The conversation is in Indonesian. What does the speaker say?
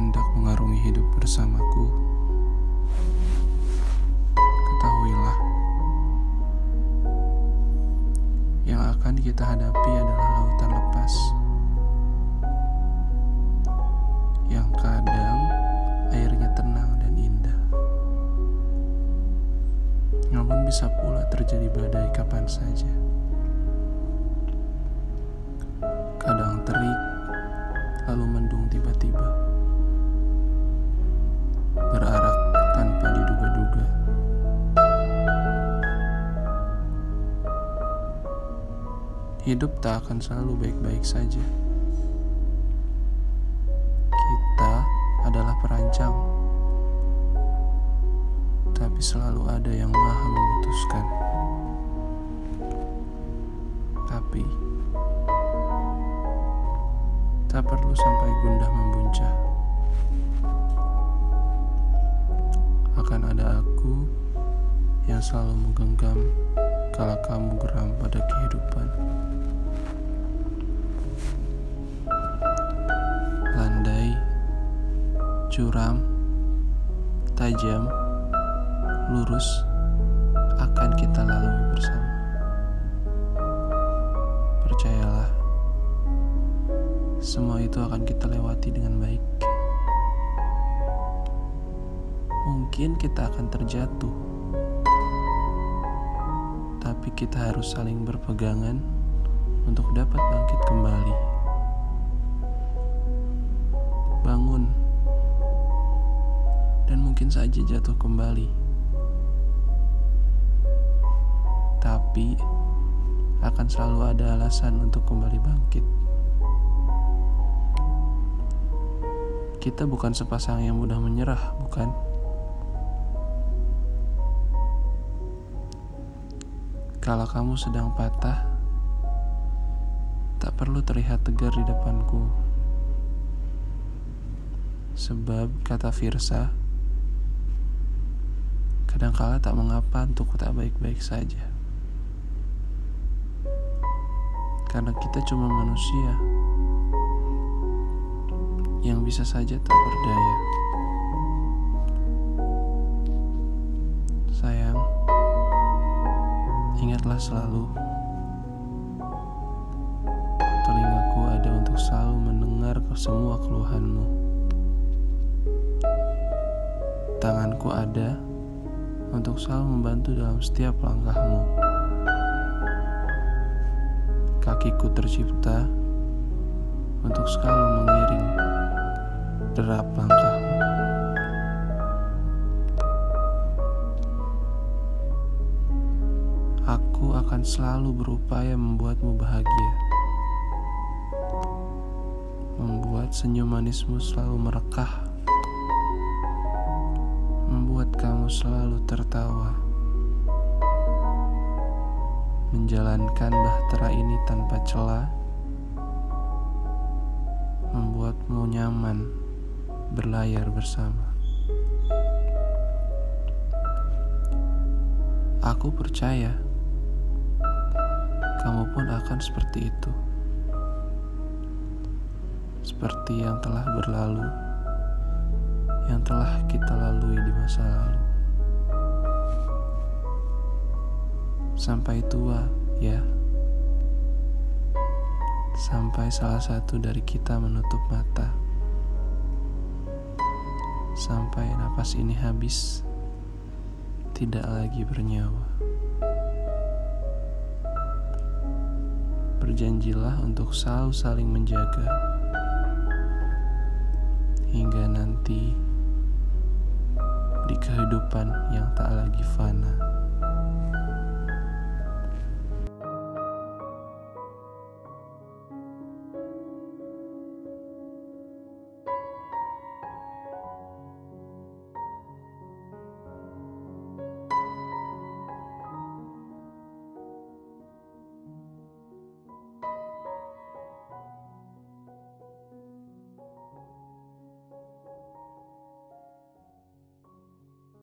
hendak mengarungi hidup bersamaku, ketahuilah, yang akan kita hadapi adalah lautan lepas, yang kadang airnya tenang dan indah, namun bisa pula terjadi badai kapan saja. Kadang terik, lalu mendung tiba-tiba. Hidup tak akan selalu baik-baik saja. Kita adalah perancang. Tapi selalu ada yang maha memutuskan. Tapi tak perlu sampai gundah membuncah. Akan ada aku yang selalu menggenggam kala kamu geram pada kehidupan. Landai, curam, tajam, lurus akan kita lalui bersama. Percayalah, semua itu akan kita lewati dengan baik. Mungkin kita akan terjatuh, tapi kita harus saling berpegangan untuk dapat bangkit kembali. Bangun, dan mungkin saja jatuh kembali, tapi akan selalu ada alasan untuk kembali bangkit. Kita bukan sepasang yang mudah menyerah, bukan? Kalau kamu sedang patah, tak perlu terlihat tegar di depanku. Sebab, kata Firsa, kadangkala tak mengapa untuk tak baik-baik saja. Karena kita cuma manusia yang bisa saja tak berdaya. Ingatlah selalu, telingaku ada untuk selalu mendengar semua keluhanmu. Tanganku ada untuk selalu membantu dalam setiap langkahmu. Kakiku tercipta untuk selalu mengiring derap langkahmu. Selalu berupaya membuatmu bahagia. Membuat senyum manismu selalu merekah. Membuat kamu selalu tertawa. Menjalankan bahtera ini tanpa celah membuatmu nyaman berlayar bersama. Aku percaya kamu pun akan seperti itu, seperti yang telah berlalu, yang telah kita lalui di masa lalu. Sampai tua, ya sampai salah satu dari kita menutup mata, sampai napas ini habis, tidak lagi bernyawa. Berjanjilah untuk selalu saling menjaga hingga nanti di kehidupan yang tak lagi fana.